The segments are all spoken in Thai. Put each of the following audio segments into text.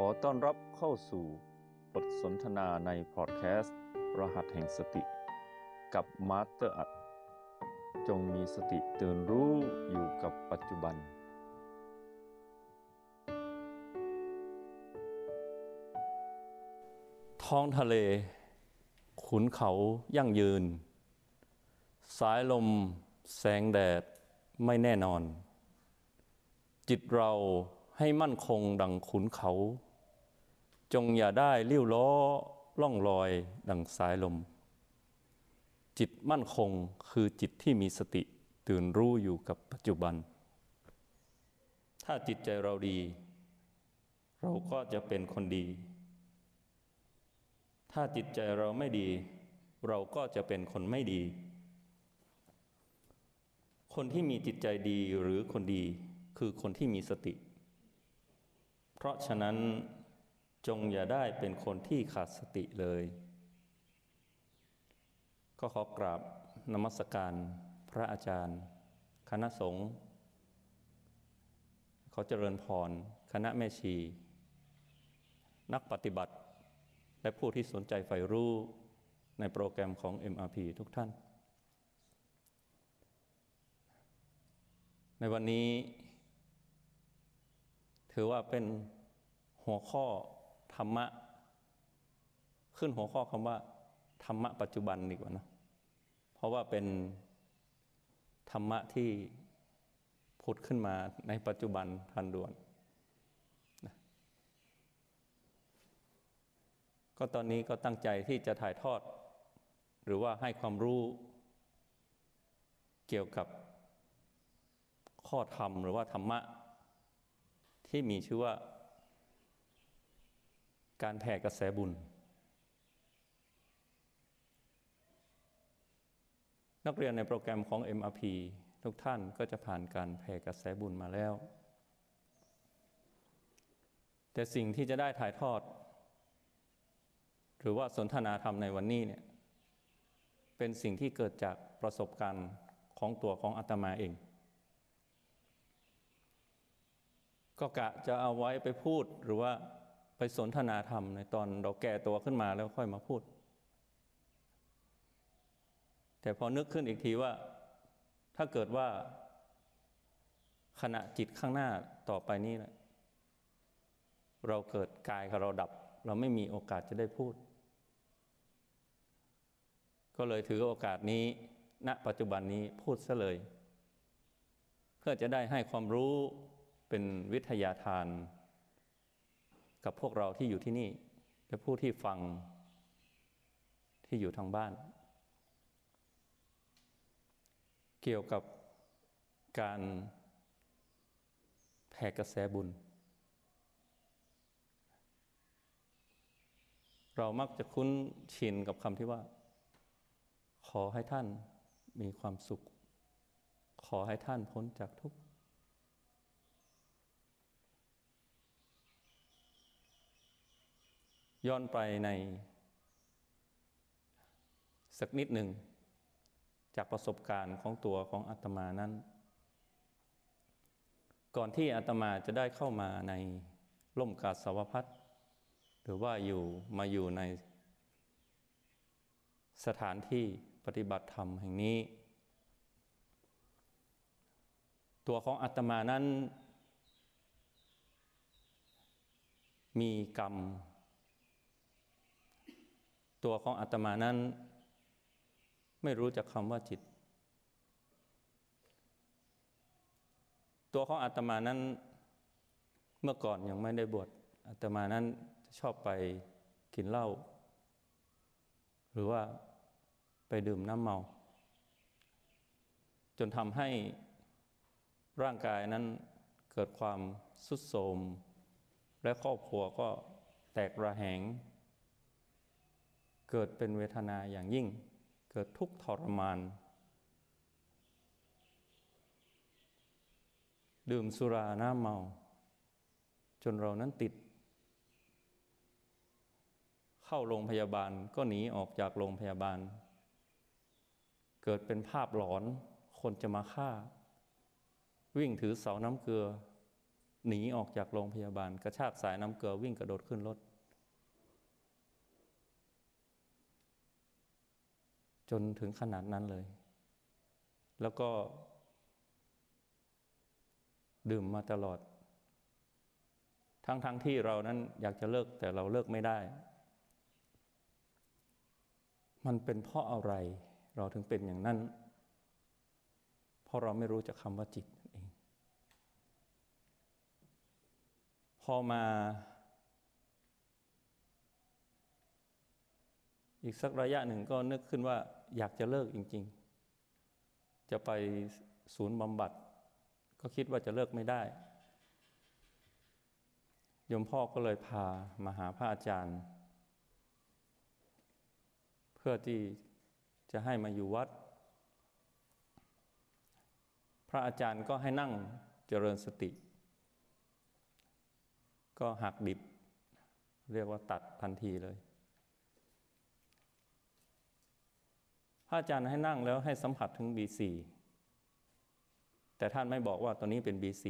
ขอต้อนรับเข้าสู่บทสนทนาในพอดแคสต์ รหัสแห่งสติ กับมาสเตอร์อรรถจงมีสติตื่นรู้อยู่กับปัจจุบัน ท้องทะเล ขุนเขายั่งยืน สายลม แสงแดดไม่แน่นอน จิตเราให้มั่นคงดังขุนเขา จงอย่าได้เลี้ยวล้อล่องลอยดังสายลม จิตมั่นคงคือจิตที่มีสติตื่นรู้อยู่กับปัจจุบัน ถ้าจิตใจเราดี เราก็จะเป็นคนดี ถ้าจิตใจเราไม่ดี เราก็จะเป็นคนไม่ดี คนที่มีจิตใจดีหรือคนดีคือคนที่มีสติ เพราะฉะนั้น จงอย่าได้เป็นคนที่ขาดสติเลย ก็ขอกราบนมัสการพระอาจารย์ คณะสงฆ์ขอเจริญพร คณะแม่ชี นักปฏิบัติ และผู้ที่สนใจใฝ่รู้ในโปรแกรมของ MRP ทุกท่าน ในวันนี้ ถือว่าเป็นหัวข้อ ธรรมะ ขึ้นหัวข้อคำว่า ธรรมะปัจจุบันดีกว่านะเพราะว่าเป็นธรรมะที่ผุดขึ้นมาในปัจจุบันทันด่วนนะก็ตอนนี้ก็ตั้งใจที่จะถ่ายทอด หรือว่าให้ความรู้เกี่ยวกับข้อธรรมหรือว่าธรรมะ ที่มีชื่อว่า การแผ่กระแสบุญ นักเรียนในโปรแกรมของ MRP ทุกท่านก็จะผ่านการแผ่กระแสบุญมาแล้ว แต่สิ่งที่จะได้ถ่ายทอด หรือว่าสนทนาธรรมในวันนี้เนี่ยเป็นสิ่งที่เกิดจากประสบการณ์ของตัวของอาตมาเอง ก็กะจะเอาไว้ไปพูดหรือว่า ไปสนทนาธรรมในตอนเราแก่ตัวขึ้นมาแล้วค่อยมาพูด แต่พอนึกขึ้นอีกทีว่า ถ้าเกิดว่า ขณะจิตข้างหน้าต่อไปนี้นะเราเกิดกายของเราดับ เราไม่มีโอกาสจะได้พูด ก็เลยถือโอกาสนี้ณปัจจุบันนี้พูดซะเลย เพื่อจะได้ให้ความรู้เป็นวิทยาทาน กับพวกเราที่อยู่ที่นี่ และผู้ที่ฟังที่อยู่ทางบ้าน เกี่ยวกับการแผ่กระแสบุญ เรามักจะคุ้นชินกับคำที่ว่า ขอให้ท่านมีความสุข ขอให้ท่านพ้นจากทุกข์ ย้อนไปใน สักนิดหนึ่ง จากประสบการณ์ของตัวของอาตมานั้น ก่อนที่อาตมาจะได้เข้ามาในร่มกาสาวพัฒหรือว่าอยู่มาอยู่ใน สถานที่ปฏิบัติธรรมแห่งนี้ ตัวของอาตมานั้น มีกรรม ตัวของอาตมานั้น ไม่รู้จักคำว่าจิต ตัวของอาตมานั้นเมื่อก่อนยังไม่ได้บวชอาตมานั้นชอบไปกินเหล้าหรือว่าไปดื่มน้ำเมา จนทำให้ร่างกายนั้นเกิดความสุดโทมและครอบครัวก็แตกระแหง เกิดเป็นเวทนาอย่างยิ่ง เกิดทุกข์ทรมาน ดื่มสุราหน้ำเมา จนเรานั้นติด เข้าโรงพยาบาลก็หนีออกจากโรงพยาบาล เกิดเป็นภาพหลอนคนจะมาฆ่า วิ่งถือเสาน้ำเกลือ หนีออกจากโรงพยาบาล กระชากสายน้ำเกลือวิ่งกระโดดขึ้นรถ จนถึงขนาดนั้นเลย แล้วก็ ดื่มมาตลอด ทั้งๆทที่เรานั้นอยากจะเลิกแต่เราเลิกไม่ได้ มันเป็นเพราะอะไร เราถึงเป็นอย่างนั้น เพราะเราไม่รู้จักคำว่าจิตเอง พอมาอีกสักระยะหนึ่งก็นึกขึ้นว่า อยากจะเลิกจริง ๆ จะไปศูนย์บำบัด ก็คิดว่าจะเลิกไม่ได้ยมพ่อก็เลยพามาหาพระอาจารย์ เพื่อที่จะให้มาอยู่วัด พระอาจารย์ก็ให้นั่งเจริญสติ ก็หักดิบ เรียกว่าตัดทันทีเลย พระอาจารย์ให้นั่งแล้วให้สัมผัสถึง B4 แต่ท่านไม่บอกว่าตัวนี้เป็น B4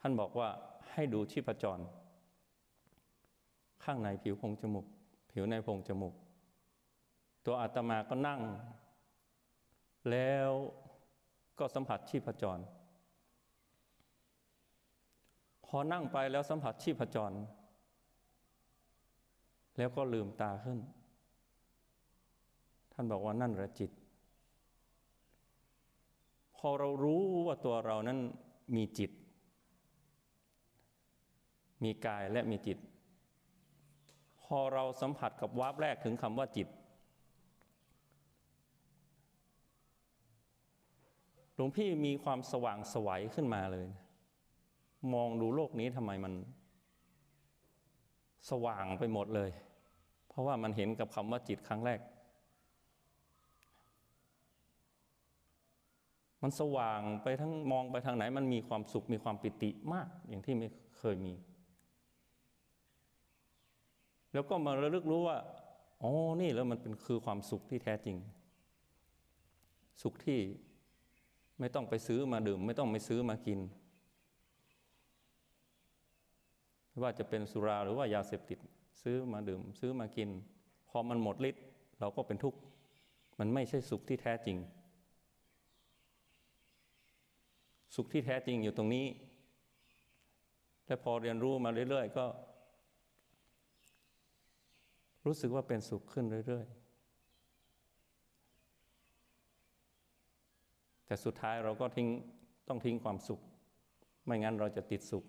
ท่านบอกว่าให้ดูชีพจร ข้างในผิวโพรงจมูก ผิวในโพรงจมูก ตัวอาตมาก็นั่ง แล้วก็สัมผัสชีพจร พอนั่งไปแล้วสัมผัสชีพจร แล้วก็ลืมตาขึ้น ท่านบอกว่านั่นแหละจิต พอเรารู้ว่าตัวเรานั้นมีจิต มีกายและมีจิต พอเราสัมผัสกับวาบแรกถึงคำว่าจิตหลวงพี่มีความสว่างสวัยขึ้นมาเลย มองดูโลกนี้ทำไมมัน สว่างไปหมดเลย เพราะว่ามันเห็นกับคำว่าจิตครั้งแรก มันสว่างไปทั้งมองไปทางไหน มันมีความสุขมีความปิติมาก อย่างที่ไม่เคยมี แล้วก็มาระลึกรู้ว่าอ๋อนี่แล้วมันเป็นคือความสุขที่แท้จริง สุขที่ไม่ต้องไปซื้อมาดื่ม ไม่ต้องไปซื้อมากินไม่ว่าจะเป็นสุราหรือว่ายาเสพติด ซื้อมาดื่ม ซื้อมากิน พอมันหมดฤทธิ์เราก็เป็นทุกข์ มันไม่ใช่สุขที่แท้จริง สุขที่แท้จริงอยู่ตรงนี้ และพอเรียนรู้มาเรื่อย ๆ ก็ รู้สึกว่าเป็นสุขขึ้นเรื่อย ๆ แต่สุดท้ายเราก็ทิ้งต้องทิ้งความสุข ไม่งั้นเราจะติดสุข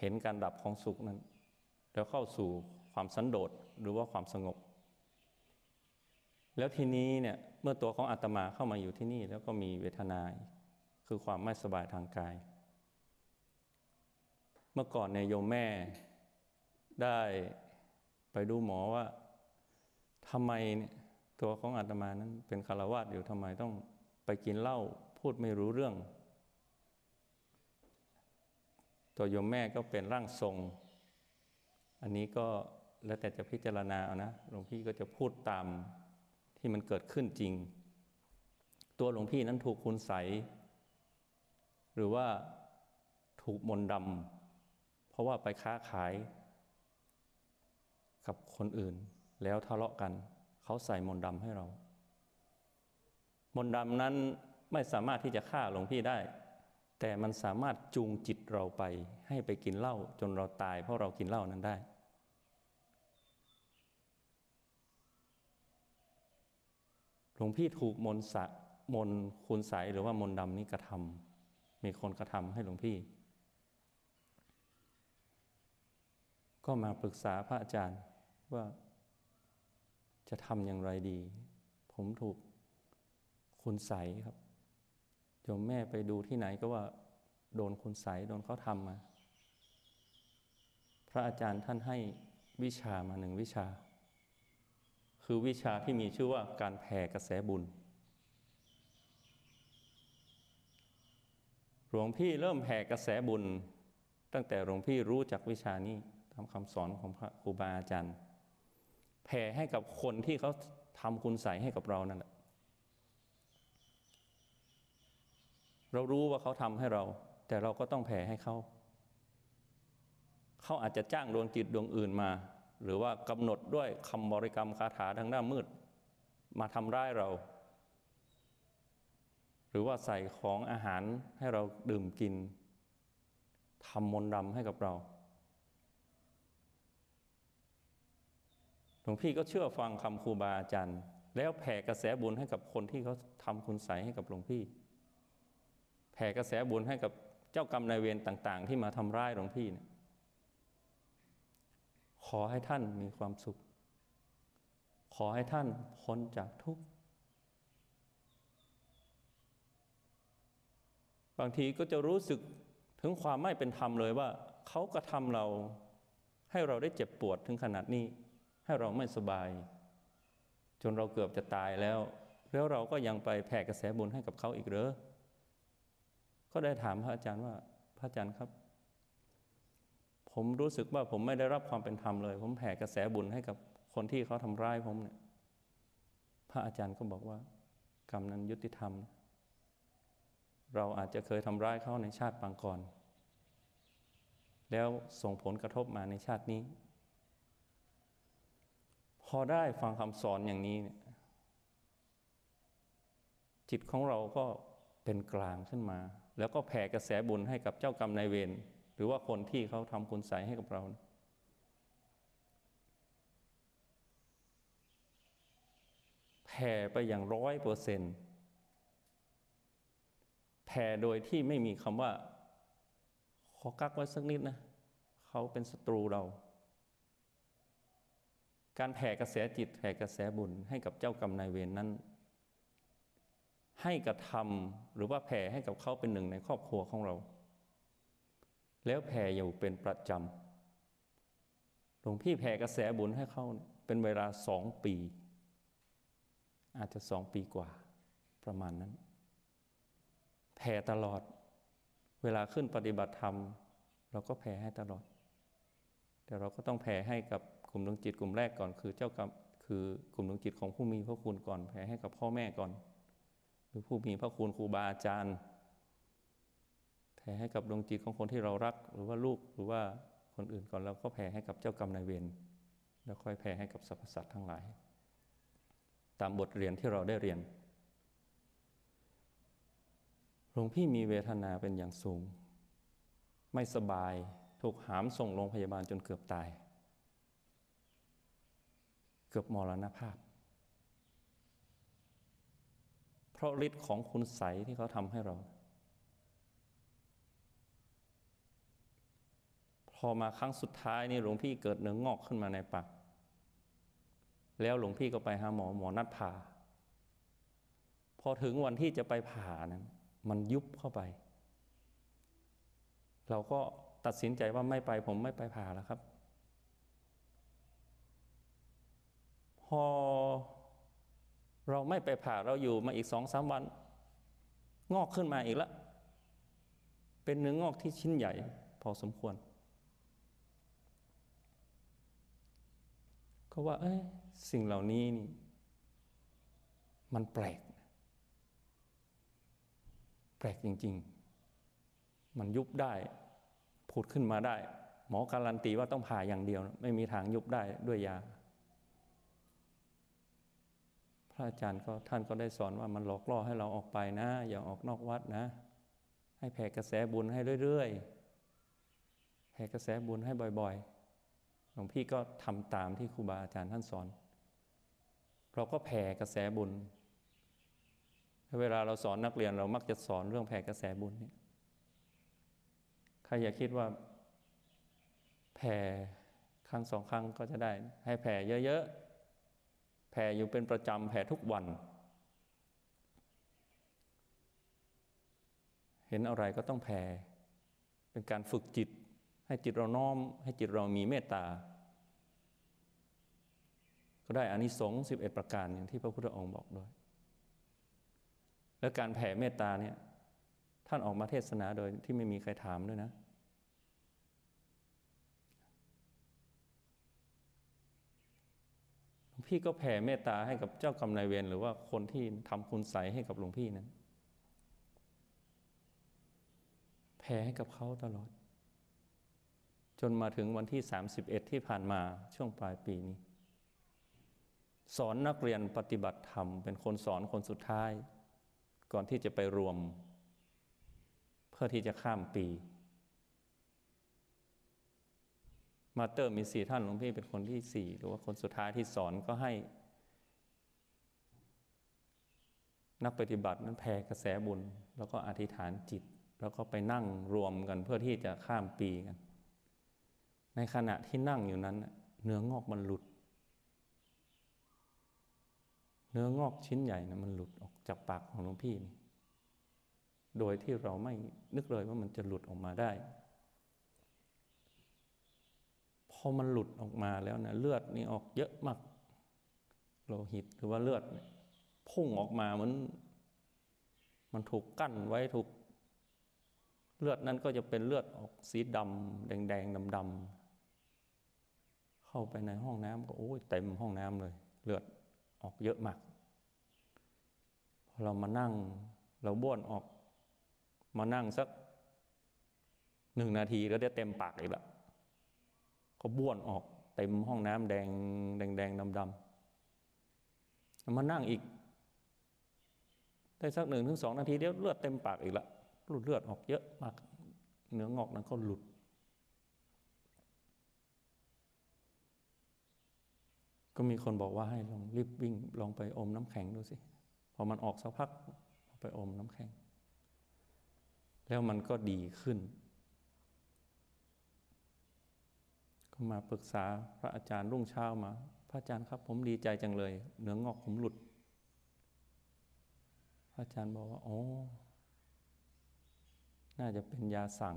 เห็นการดับของสุขนั้น แล้วเข้าสู่ความสันโดษหรือว่าความสงบ แล้วทีนี้เนี่ยเมื่อตัวของอาตมาเข้ามาอยู่ที่นี่ แล้วก็มีเวทนาคือความไม่สบายทางกาย เมื่อก่อนเนี่ยโยมแม่ได้ไปดูหมอว่าทำไมเนี่ยตัวของอาตมานั้นเป็นคารวาสอยู่ทำไมต้องไปกินเหล้าพูดไม่รู้เรื่อง ตัวโยมแม่ก็เป็นร่างทรง อันนี้ก็แล้วแต่จะพิจารณาเอานะหลวงพี่ก็จะพูดตาม ที่มันเกิดขึ้นจริง ตัวหลวงพี่นั้นถูกคุณใส หรือว่าถูกมนดำเพราะว่าไปค้าขาย กับคนอื่น แล้วทะเลาะกัน เขาใส่มนดำให้เรา มนดำนั้นไม่สามารถที่จะฆ่าหลวงพี่ได้ แต่มันสามารถจูงจิตเราไป ให้ไปกินเหล้าจนเราตายเพราะเรากินเหล้านั้นได้ หลวงพี่ถูกมนสะมนคุณใสหรือว่ามนดำนี้กระทำมีคนกระทำให้หลวงพี่ ก็มาปรึกษาพระอาจารย์ว่าจะทำอย่างไรดี ผมถูกคุณใสครับโยมแม่ไปดูที่ไหนก็ว่า โดนคุณใสโดนเขาทำมา พระอาจารย์ท่านให้วิชามาหนึ่งวิชา คือวิชาที่มีชื่อว่าการแผ่กระแสบุญ หลวงพี่เริ่มแผ่กระแสบุญ ตั้งแต่หลวงพี่รู้จักวิชานี้ทำคำสอนของพระครูบาอาจารย์แผ่ให้กับคนที่เขาทำคุณใสให้กับเรานั่นแหละเรารู้ว่าเขาทำให้เรา แต่เราก็ต้องแผ่ให้เขา เขาอาจจะจ้างดวงจิตดวงอื่นมา หรือว่ากำหนดด้วยคำบริกรรมคาถาทางด้านมืด มาทำร้ายเรา หรือว่าใส่ของอาหารให้เราดื่มกินทำมนต์ดำให้กับเราหลวงพี่ก็เชื่อฟังคำครูบาอาจารย์ แล้วแผ่กระแสบุญให้กับคนที่เขาทำคุณใสยให้กับหลวงพี่ แผ่กระแสบุญให้กับเจ้ากรรมนายเวรต่าง ๆ ที่มาทำร้ายหลวงพี่เนี่ย ขอให้ท่านมีความสุข ขอให้ท่านพ้นจากทุกข์ บางทีก็จะรู้สึกถึงความไม่เป็นธรรมเลยว่าเขากระทำเราให้เราได้เจ็บปวดถึงขนาดนี้ ให้เราไม่สบาย จนเราเกือบจะตายแล้ว แล้วเราก็ยังไปแผ่กระแสบุญให้กับเขาอีกเหรอก็ได้ถามพระอาจารย์ว่าพระอาจารย์ครับ ผมรู้สึกว่าผมไม่ได้รับความเป็นธรรมเลย ผมแผ่กระแสบุญให้กับคนที่เขาทำร้ายผมเนี่ยพระอาจารย์ก็บอกว่า กรรมนั้นยุติธรรม เราอาจจะเคยทำร้ายเขาในชาติปางก่อน แล้วส่งผลกระทบมาในชาตินี้ พอได้ฟังคำสอนอย่างนี้เนี่ยจิตของเราก็เป็นกลางขึ้นมา แล้วก็แผ่กระแสบุญให้กับเจ้ากรรมนายเวร หรือว่าคนที่เขาทำคุณใสให้กับเรา แผ่ไปอย่างร้อยเปอร์เซนต์แผ่โดยที่ไม่มีคำว่า ขอกักไว้สักนิดนะ เขาเป็นศัตรูเรา การแผ่กระแสจิตแผ่กระแสบุญให้กับเจ้ากรรมนายเวรนนั้น ให้กระทำหรือว่าแผ่ให้กับเขาเป็นหนึ่งในครอบครัวของเรา แล้วแผ่อยู่เป็นประจำหลวงพี่แผ่กระแสบุญให้เขาเป็นเวลาสองปี อาจจะสองปีกว่าประมาณนั้น แผ่ตลอด เวลาขึ้นปฏิบัติธรรม เราก็แผ่ให้ตลอด แต่เราก็ต้องแผ่ให้กับกลุ่มดวงจิตกลุ่มแรกก่อน คือเจ้ากรรมคือกลุ่มดวงจิตของผู้มีพระคุณก่อน แผ่ให้กับพ่อแม่ก่อน หรือผู้มีพระคุณครูบาอาจารย์ ผ่ให้กับดวงจิตของคนที่เรารัก หรือว่าลูกหรือว่าคนอื่นก่อนแล้วก็แผ่ให้กับเจ้ากรรมนายเวรแล้วค่อยแผ่ให้กับสรรพสัตว์ทั้งหลาย ตามบทเรียนที่เราได้เรียนหลวงพี่มีเวทนาเป็นอย่างสูง ไม่สบายถูกหามส่งโรงพยาบาลจนเกือบตาย เกือบมรณภาพ เพราะฤทธิ์ของคุณใสที่เขาทำให้เรา พอมาครั้งสุดท้ายนี่หลวงพี่เกิดเนื้องอกขึ้นมาในปากแล้วหลวงพี่ก็ไปหาหมอหมอนัดผ่า พอถึงวันที่จะไปผ่านั้น มันยุบเข้าไป เราก็ตัดสินใจว่าไม่ไปผมไม่ไปผ่าแล้วครับ พอเราไม่ไปผ่าเราอยู่มาอีกสองสามวัน งอกขึ้นมาอีกแล้วเป็นเนื้องอกที่ชิ้นใหญ่ พอสมควร ก็ว่า เอ้ยสิ่งเหล่านี้นี่ มันแปลก แปลกจริง ๆ มันยุบได้ผุดขึ้นมาได้ หมอการันตีว่าต้องผ่าอย่างเดียว ไม่มีทางยุบได้ด้วยยา พระอาจารย์ก็ท่านก็ได้สอนว่ามันหลอกล่อให้เราออกไปนะ อย่าออกนอกวัดนะ ให้แผ่กระแสบุญให้เรื่อยๆแผ่กระแสบุญให้บ่อย ๆ ลวงพี่ก็ทำตามที่ครูบาอาจารย์ท่านสอน เราก็แผ่กระแสบุญ เวลาเราสอนนักเรียนเรามักจะสอนเรื่องแผ่กระแสบุญเนี่ยใครอย่าคิดว่า แผ่ครั้งสองครั้งก็จะได้ ให้แผ่เยอะๆ แผ่อยู่เป็นประจำแผ่ทุกวัน เห็นอะไรก็ต้องแผ่เป็นการฝึกจิต ให้จิตเราน้อม ให้จิตเรามีเมตตา ก็ได้อานิสงส์สิบเอ็ดประการอย่างที่พระพุทธองค์บอกด้วย และการแผ่เมตตาเนี่ยท่านออกมาเทศนาโดยที่ไม่มีใครถามด้วยนะ หลวงพี่ก็แผ่เมตตาให้กับเจ้ากรรมนายเวรหรือว่าคนที่ทำคุณใสให้กับหลวงพี่นั้น แผ่ให้กับเขาตลอด จนมาถึงวันที่ 31 ที่ผ่านมาช่วงปลายปีนี้ สอนนักเรียนปฏิบัติธรรม เป็นคนสอนคนสุดท้าย ก่อนที่จะไปรวม เพื่อที่จะข้ามปี มาเตอร์มีสี่ท่านหลวงพี่เป็นคนที่สี่หรือว่าคนสุดท้ายที่สอนก็ให้ นักปฏิบัตินั้นแผ่กระแสบุญ แล้วก็อธิษฐานจิต แล้วก็ไปนั่งรวมกันเพื่อที่จะข้ามปีกัน ในขณะที่นั่งอยู่นั้น เนื้องอกมันหลุด เนื้องอกชิ้นใหญ่นะมันหลุดออกจากปากของหลวงพี่นี่โดยที่เราไม่นึกเลยว่ามันจะหลุดออกมาได้ พอมันหลุดออกมาแล้วนะเลือดนี่ออกเยอะมากโลหิตหรือว่าเลือดพุ่งออกมาเหมือนมันถูกกั้นไว้ถูก เลือดนั้นก็จะเป็นเลือดออกสีดำแดงแดำดำ เข้าไปในห้องน้ำก็โอ้ยเต็มห้องน้ำเลย เลือดออกเยอะมาก พอเรามานั่งเราบ้วนออก มานั่งสักหนึ่งนาทีก็ได้เต็มปากอีกแล้วก็บ้วนออกเต็มห้องน้ำแดงแดงแดงดำดำมานั่งอีก ได้สักหนึ่งถึงสองนาทีเดียวเลือดเต็มปากอีกละหลุดเลือดออกเยอะมาก เนื้องอกนั้นก็หลุด ก็มีคนบอกว่าให้ลองรีบวิ่งลองไปอมน้ำแข็งดูสิ พอมันออกสักพักไปอมน้ำแข็ง แล้วมันก็ดีขึ้น ก็มาปรึกษาพระอาจารย์รุ่งเช้ามา พระอาจารย์ครับผมดีใจจังเลยเนื้องอกผมหลุด พระอาจารย์บอกว่าโอ้น่าจะเป็นยาสั่ง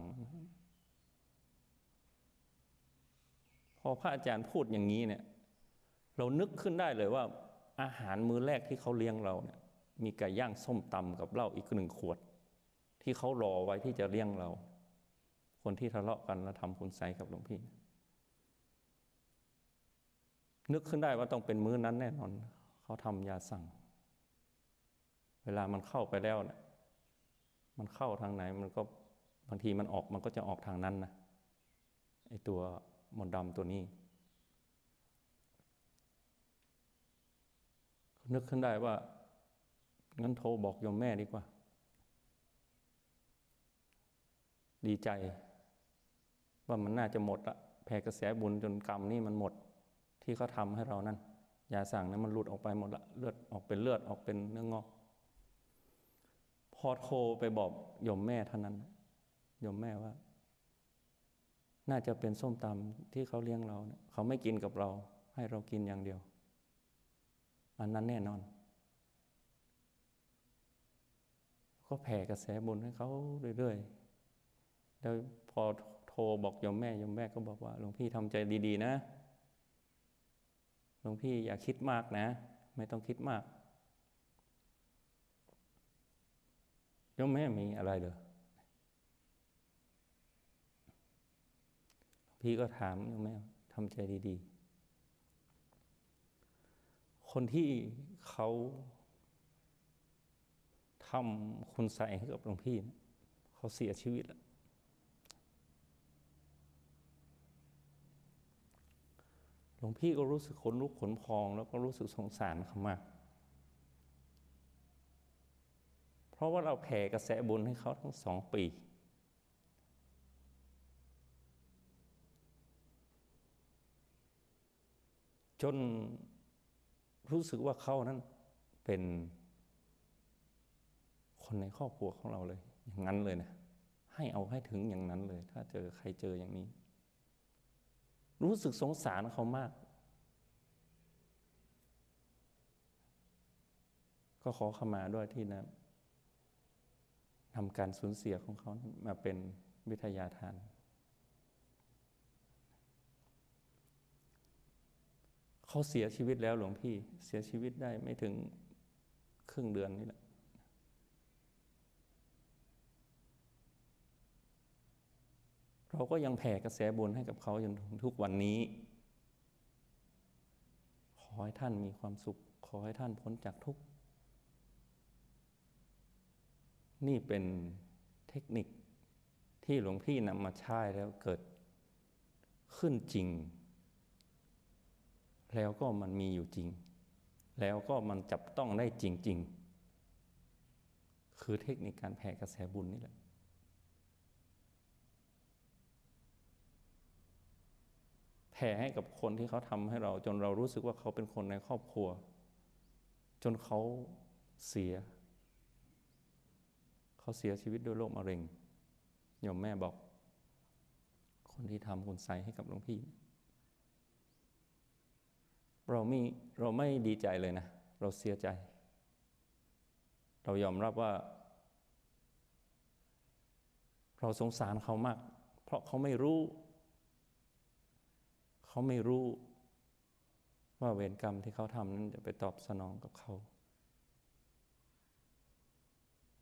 พอพระอาจารย์พูดอย่างนี้เนี่ย เรานึกขึ้นได้เลยว่า อาหารมื้อแรกที่เขาเลี้ยงเราเนี่ยมีไก่ย่างส้มตำกับเหล้าอีกหนึ่งขวด ที่เขารอไว้ที่จะเลี้ยงเรา คนที่ทะเลาะกันแล้วทำคุณใสกับหลวงพี่ นึกขึ้นได้ว่าต้องเป็นมื้อนั้นแน่นอน เขาทำยาสั่ง เวลามันเข้าไปแล้วเนะี่ยมันเข้าทางไหนมันก็บางทีมันออกมันก็จะออกทางนั้นนะไอตัวมนดำตัวนี้ นึกขึ้นได้ว่า งั้นโทรบอกยมแม่ดีกว่า ดีใจ ว่ามันน่าจะหมดละแผ่กระแสบุญจนกรรมนี่มันหมด ที่เขาทำให้เรานั่นยาสั่งนั้นมันหลุดออกไปหมดละเลือดออกเป็นเลือดออกเป็นเนื้องอก พอโทรไปบอกยมแม่เท่านั้นยมแม่ว่า น่าจะเป็นส้มตำที่เขาเลี้ยงเราเนี่ยเขาไม่กินกับเรา ให้เรากินอย่างเดียว อันนั้นแน่นอน ก็แผ่กระแสบุญให้เขาเรื่อยๆ แล้วพอโทรบอกยมแม่ยมแม่ก็บอกว่าหลวงพี่ทำใจดีๆนะหลวงพี่อย่าคิดมากนะ ไม่ต้องคิดมากยมแม่มีอะไรเลยพี่ก็ถามยมแม่ทำใจดีๆ คนที่เขาทำคุณใส่ให้กับหลวงพี่เขาเสียชีวิตแล้ว หลวงพี่ก็รู้สึกขนลุกขนพอง แล้วก็รู้สึกสงสารเขามาก เพราะว่าเราแผ่กระแสบุญให้เขาทั้งสองปี จน รู้สึกว่าเขานั้นเป็นคนในครอบครัวของเราเลย อย่างนั้นเลยนะให้เอาให้ถึงอย่างนั้นเลย ถ้าเจอใครเจออย่างนี้ รู้สึกสงสารเขามาก ก็ขอขมาด้วยที่นะทำการสูญเสียของเขามาเป็นวิทยาทาน เขาเสียชีวิตแล้วหลวงพี่เสียชีวิตได้ไม่ถึงครึ่งเดือนนี่แหละ เราก็ยังแผ่กระแสบุญให้กับเขาจนทุกวันนี้ ขอให้ท่านมีความสุข ขอให้ท่านพ้นจากทุกข์นี่เป็นเทคนิคที่หลวงพี่นำมาใช้แล้วเกิดขึ้นจริง แล้วก็มันมีอยู่จริง แล้วก็มันจับต้องได้จริง ๆ คือเทคนิคการแผ่กระแสบุญนี่แหละแผ่ให้กับคนที่เขาทำให้เรา จนเรารู้สึกว่าเขาเป็นคนในครอบครัว จนเขาเสีย เขาเสียชีวิตด้วยโรคมะเร็งโยมแม่บอก คนที่ทำคุณใสให้กับหลวงพี่ เราไม่เราไม่ดีใจเลยนะ เราเสียใจ เรายอมรับว่า เราสงสารเขามาก เพราะเขาไม่รู้ เขาไม่รู้ว่าเวรกรรมที่เขาทำนั้นจะไปตอบสนองกับเขา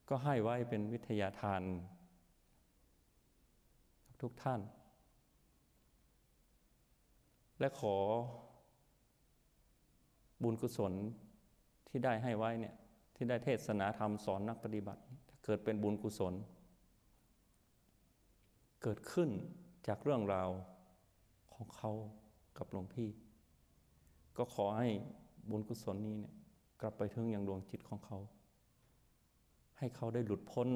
ก็ให้ไว้เป็นวิทยาทานกับทุกท่าน และขอ บุญกุศลที่ได้ให้ไว้เนี่ยที่ได้เทศนาธรรมสอนนักปฏิบัติ ถ้าเกิดเป็นบุญกุศล เกิดขึ้นจากเรื่องราวของเขากับหลวงพี่ ก็ขอให้บุญกุศลนี้เนี่ยกลับไปถึงอย่างดวงจิตของเขา ให้เขาได้หลุดพ้น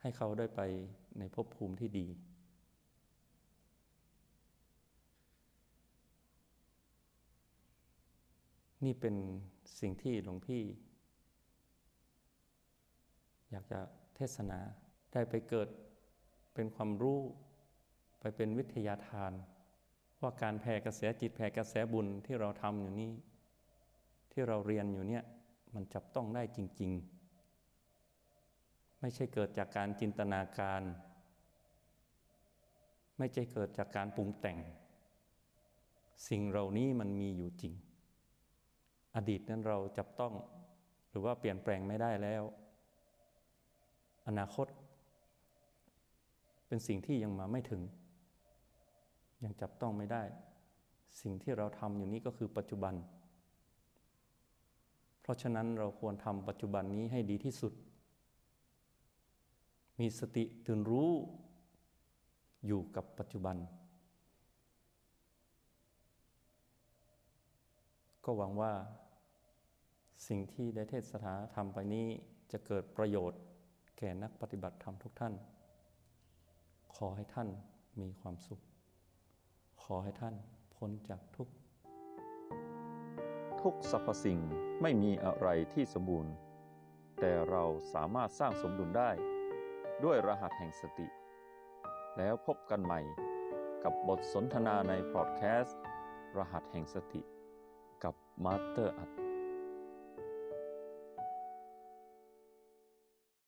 ให้เขาได้ไปในภพภูมิที่ดี นี่เป็นสิ่งที่หลวงพี่ อยากจะเทศนาได้ไปเกิดเป็นความรู้ ไปเป็นวิทยาทาน ว่าการแผ่กระแสจิตแผ่กระแสบุญที่เราทำอยู่นี้ที่เราเรียนอยู่เนี่ยมันจับต้องได้จริง ๆ ไม่ใช่เกิดจากการจินตนาการ ไม่ใช่เกิดจากการปรุงแต่ง สิ่งเหล่านี้มันมีอยู่จริง อดีตนั้นเราจับต้องหรือว่าเปลี่ยนแปลงไม่ได้แล้ว อนาคต เป็นสิ่งที่ยังมาไม่ถึง ยังจับต้องไม่ได้ สิ่งที่เราทำอยู่นี้ก็คือปัจจุบัน เพราะฉะนั้นเราควรทำปัจจุบันนี้ให้ดีที่สุด มีสติตื่นรู้อยู่กับปัจจุบัน ก็หวังว่า สิ่งที่ได้เทศนาทำไปนี้จะเกิดประโยชน์แก่นักปฏิบัติธรรมทุกท่าน ขอให้ท่านมีความสุข ขอให้ท่านพ้นจากทุกข์ทุกสรรพสิ่งไม่มีอะไรที่สมบูรณ์ แต่เราสามารถสร้างสมดุลได้ ด้วยรหัสแห่งสติ แล้วพบกันใหม่กับบทสนทนาในพอดแคสต์ รหัสแห่งสติ กับมาสเตอร์อัด